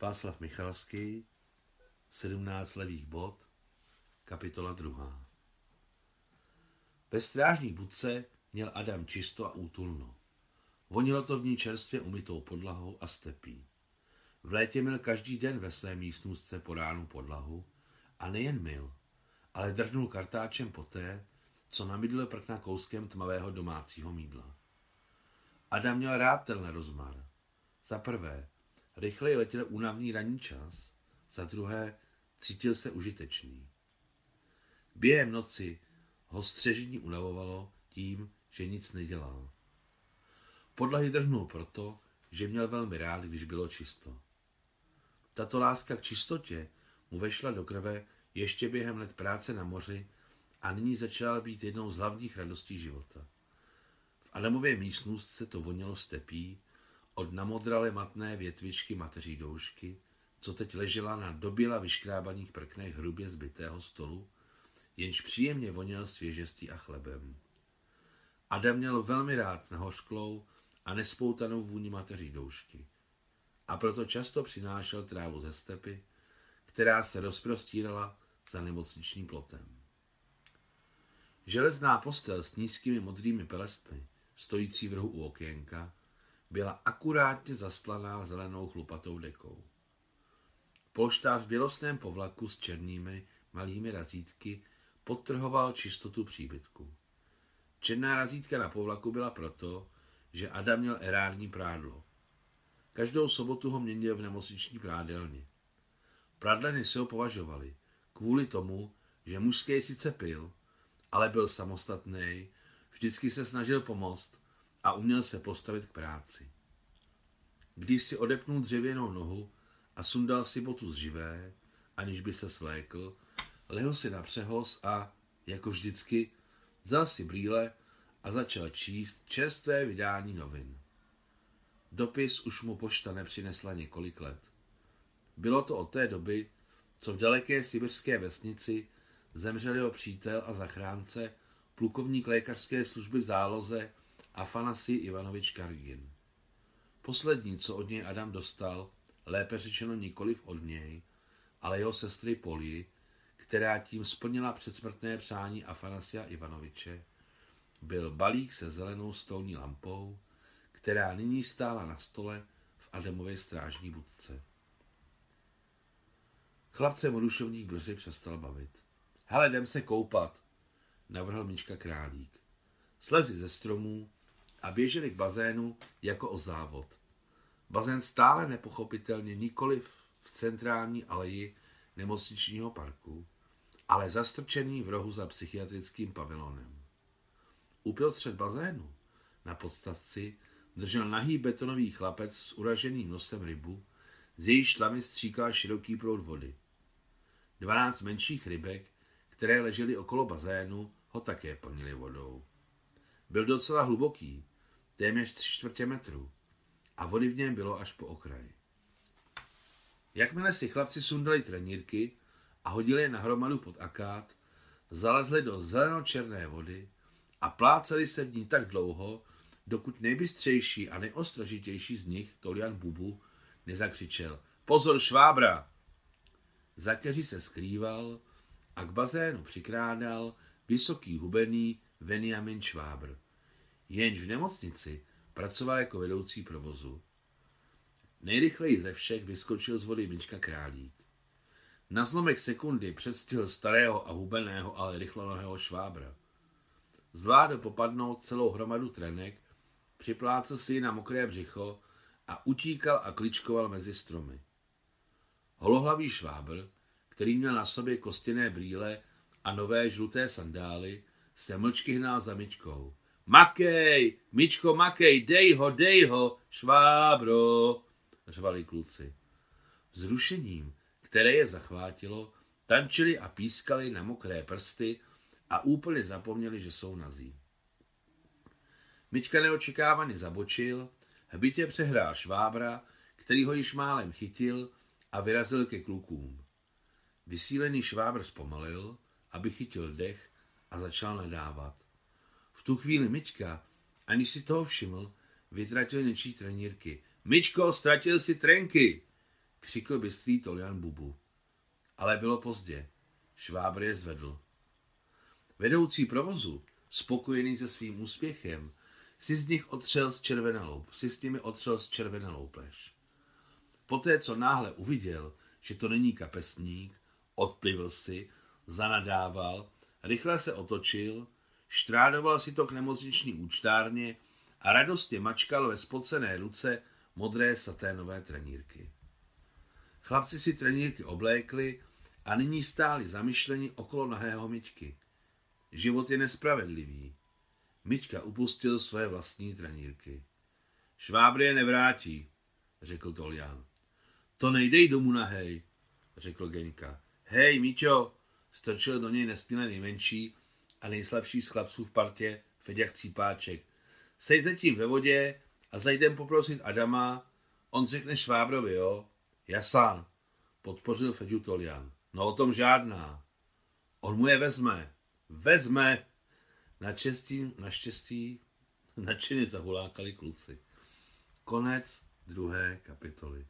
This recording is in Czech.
Václav Michalský, 17 levých bod, kapitola 2. Ve strážní budce měl Adam čisto a útulno. Vonilo to v ní čerstvě umytou podlahou a stepí. V létě měl každý den ve své místnostce po ránu podlahu a nejen mil, ale drhnul kartáčem poté, co namydl prkna kouskem tmavého domácího mídla. Adam měl rád ten rozmar. Za prvé, rychleji letěl únavný ranní čas, za druhé, cítil se užitečný. Během noci ho střežení unavovalo tím, že nic nedělal. Podlahy drhnul proto, že měl velmi rád, když bylo čisto. Tato láska k čistotě mu vešla do krve ještě během let práce na moři a nyní začala být jednou z hlavních radostí života. V Adamově místnostce to vonělo stepí, od namodrale matné větvičky mateří doušky, co teď ležela na doběla vyškrábaných prknech hrubě zbytého stolu, jenž příjemně voněl svěžestí a chlebem. Adam měl velmi rád nahořklou a nespoutanou vůni mateří doušky. A proto často přinášel trávu ze stepy, která se rozprostírala za nemocničním plotem. Železná postel s nízkými modrými pelestmi, stojící v rohu u okénka, byla akurátně zastlaná zelenou chlupatou dekou. Polštář v bělostném povlaku s černými malými razítky podtrhoval čistotu příbytku. Černá razítka na povlaku byla proto, že Adam měl erární prádlo. Každou sobotu ho měnil v nemocniční prádelně. Pradleny se ho považovali, kvůli tomu, že mužský sice pil, ale byl samostatný, vždycky se snažil pomoct a uměl se postavit k práci. Když si odepnul dřevěnou nohu a sundal si botu z živé, aniž by se slékl, lehl si na přehoz a, jako vždycky, vzal si brýle a začal číst čerstvé vydání novin. Dopis už mu pošta nepřinesla několik let. Bylo to od té doby, co v daleké sibirské vesnici zemřel jeho přítel a zachránce, plukovník lékařské služby v záloze Afanasi Ivanovič Kargin. Poslední, co od něj Adam dostal, lépe řečeno nikoliv od něj, ale jeho sestry Poli, která tím splnila předsmrtné přání Afanasia Ivanoviče, byl balík se zelenou stolní lampou, která nyní stála na stole v Adamově strážní budce. Chlapce Morušovník brzy přestal bavit. Hele, jdem se koupat, navrhl Mička Králík. Slezi ze stromů a běželi k bazénu jako o závod. Bazén stále nepochopitelně nikoli v centrální aleji nemocničního parku, ale zastrčený v rohu za psychiatrickým pavilonem. Uprostřed bazénu na podstavci držel nahý betonový chlapec s uraženým nosem rybu, z její šlamy stříkal široký proud vody. Dvanáct menších rybek, které ležely okolo bazénu, ho také plnili vodou. Byl docela hluboký, téměř tři čtvrtě metru, a vody v něm bylo až po okraji. Jakmile si chlapci sundali trenírky a hodili je na hromadu pod akát, zalezli do zeleno-černé vody a pláceli se v ní tak dlouho, dokud nejbystřejší a nejostražitější z nich, Tolian Bubu, nezakřičel Pozor, švábra! Za keři se skrýval a k bazénu přikrádal vysoký hubený Veniamin Švábr. Jenž v nemocnici pracoval jako vedoucí provozu. Nejrychleji ze všech vyskočil z vody Mička Králík. Na zlomek sekundy předstihl starého a hubeného, ale rychlonohého švábra. Zvládl popadnout celou hromadu trenek, připlácel si ji na mokré břicho a utíkal a kličkoval mezi stromy. Holohlavý švábr, který měl na sobě kostěné brýle a nové žluté sandály, se mlčky hnal za myčkou. Makej, myčko, makej, dej ho, dej ho, švábro, řvali kluci. Vzrušením, které je zachvátilo, tančili a pískali na mokré prsty a úplně zapomněli, že jsou nazí. Myčka neočekávaně zabočil, hbitě přehrál švábra, který ho již málem chytil a vyrazil ke klukům. Vysílený švábr zpomalil, aby chytil dech a začal nadávat. Tu chvíli Myčka, aniž si toho všiml, vytratil něčí trenírky. Myčko, ztratil si trenky! křikl bystrý Tolian Bubu. Ale bylo pozdě. Švábr je zvedl. Vedoucí provozu, spokojený se svým úspěchem, si z nich otřel z červené loup, si s nimi otřel z červené loupež. Poté, co náhle uviděl, že to není kapesník, odplivl si, zanadával, rychle se otočil, štrádoval si to k nemocniční účtárně a radostně mačkal ve spocené ruce modré saténové trenírky. Chlapci si trenírky oblékli a nyní stáli zamyšleni okolo nahého myčky. Život je nespravedlivý. Myčka upustil své vlastní trenírky. Švábr je nevrátí, řekl Tolian. To nejdej domů nahej, řekl Geňka. Hej, Míťo, strčil do něj nespíle nejmenší a nejslabší z chlapců v partě Feďak Cípáček. Sej zatím ve vodě a zajdem poprosit Adama, on řekne Švábrovi, jo? Jasán, podpořil Feďu Tolian. No o tom žádná. On mu je vezme. Vezme! Naštěstí, naštěstí, nadšeně zahulákali kluci. Konec druhé kapitoly.